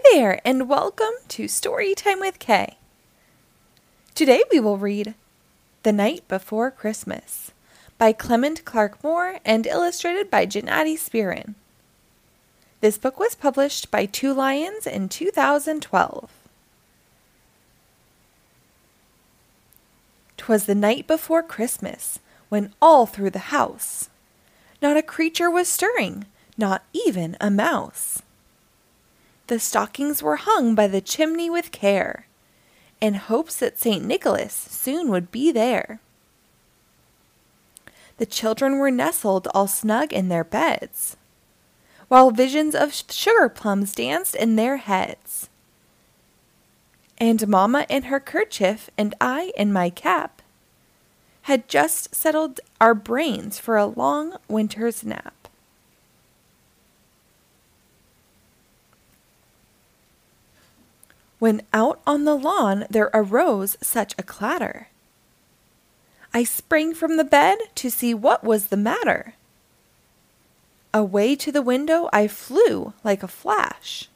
Hi there, and welcome to Storytime with K. Today we will read The Night Before Christmas by Clement Clarke Moore and illustrated by Gennady Spirin. This book was published by Two Lions in 2012. Twas the night before Christmas, when all through the house not a creature was stirring, not even a mouse. The stockings were hung by the chimney with care, in hopes that St. Nicholas soon would be there. The children were nestled all snug in their beds, while visions of sugar plums danced in their heads. And Mamma in her kerchief and I in my cap had just settled our brains for a long winter's nap. When out on the lawn there arose such a clatter. I sprang from the bed to see what was the matter. Away to the window I flew like a flash,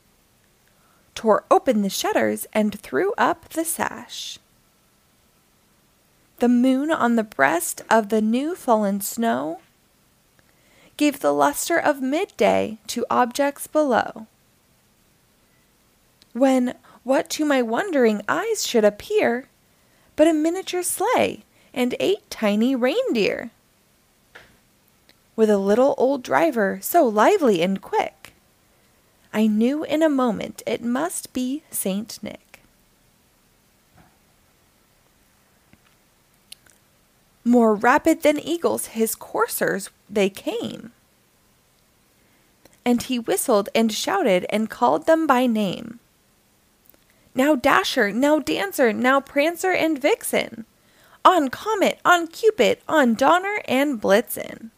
tore open the shutters, and threw up the sash. The moon on the breast of the new fallen snow gave the luster of midday to objects below. When what to my wondering eyes should appear but a miniature sleigh and eight tiny reindeer. With a little old driver so lively and quick, I knew in a moment it must be Saint Nick. More rapid than eagles his coursers they came. And he whistled and shouted and called them by name now Dasher, now Dancer, now Prancer and Vixen. On Comet, on Cupid, on Donner and Blitzen.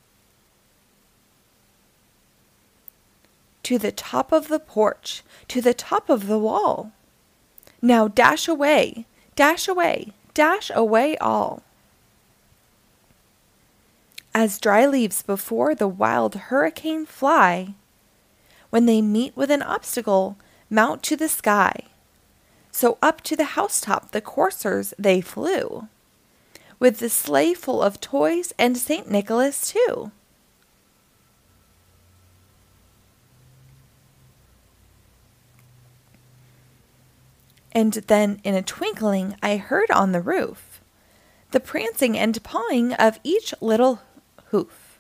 To the top of the porch, to the top of the wall. Now dash away, dash away, dash away all. As dry leaves before the wild hurricane fly, when they meet with an obstacle, mount to the sky so up to the housetop the coursers they flew, with the sleigh full of toys and St. Nicholas too. And then in a twinkling I heard on the roof the prancing and pawing of each little hoof.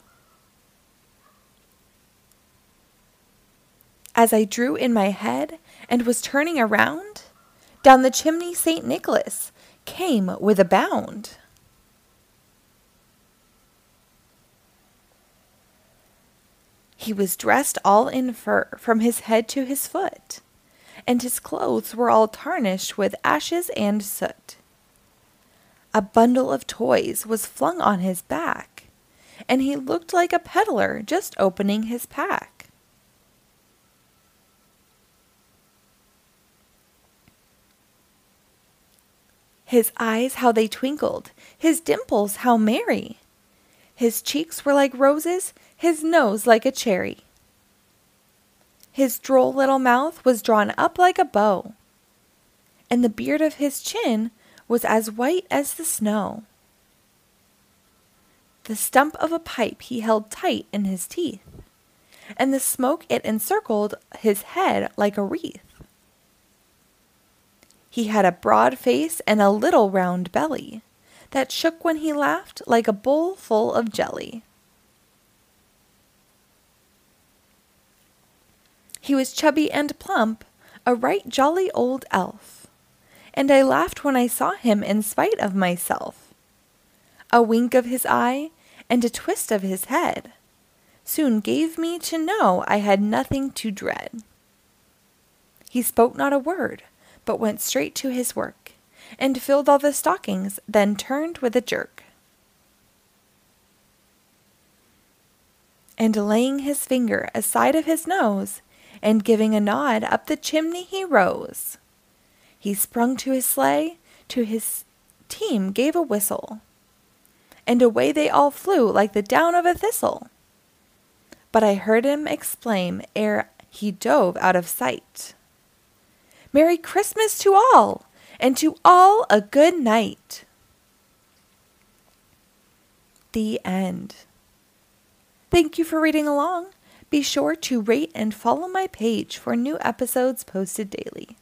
As I drew in my head and was turning around, down the chimney St. Nicholas came with a bound. He was dressed all in fur from his head to his foot, and his clothes were all tarnished with ashes and soot. A bundle of toys was flung on his back, and he looked like a peddler just opening his pack. His eyes, how they twinkled, his dimples, how merry. His cheeks were like roses, his nose like a cherry. His droll little mouth was drawn up like a bow, and the beard of his chin was as white as the snow. The stump of a pipe he held tight in his teeth, and the smoke it encircled his head like a wreath. He had a broad face and a little round belly that shook when he laughed like a bowl full of jelly. He was chubby and plump, a right jolly old elf, and I laughed when I saw him in spite of myself. A wink of his eye and a twist of his head soon gave me to know I had nothing to dread. He spoke not a word, but went straight to his work, and filled all the stockings, then turned with a jerk. And laying his finger aside of his nose, and giving a nod up the chimney he rose. He sprung to his sleigh, to his team gave a whistle, and away they all flew like the down of a thistle. But I heard him exclaim ere he dove out of sight. Merry Christmas to all, and to all a good night. The end. Thank you for reading along. Be sure to rate and follow my page for new episodes posted daily.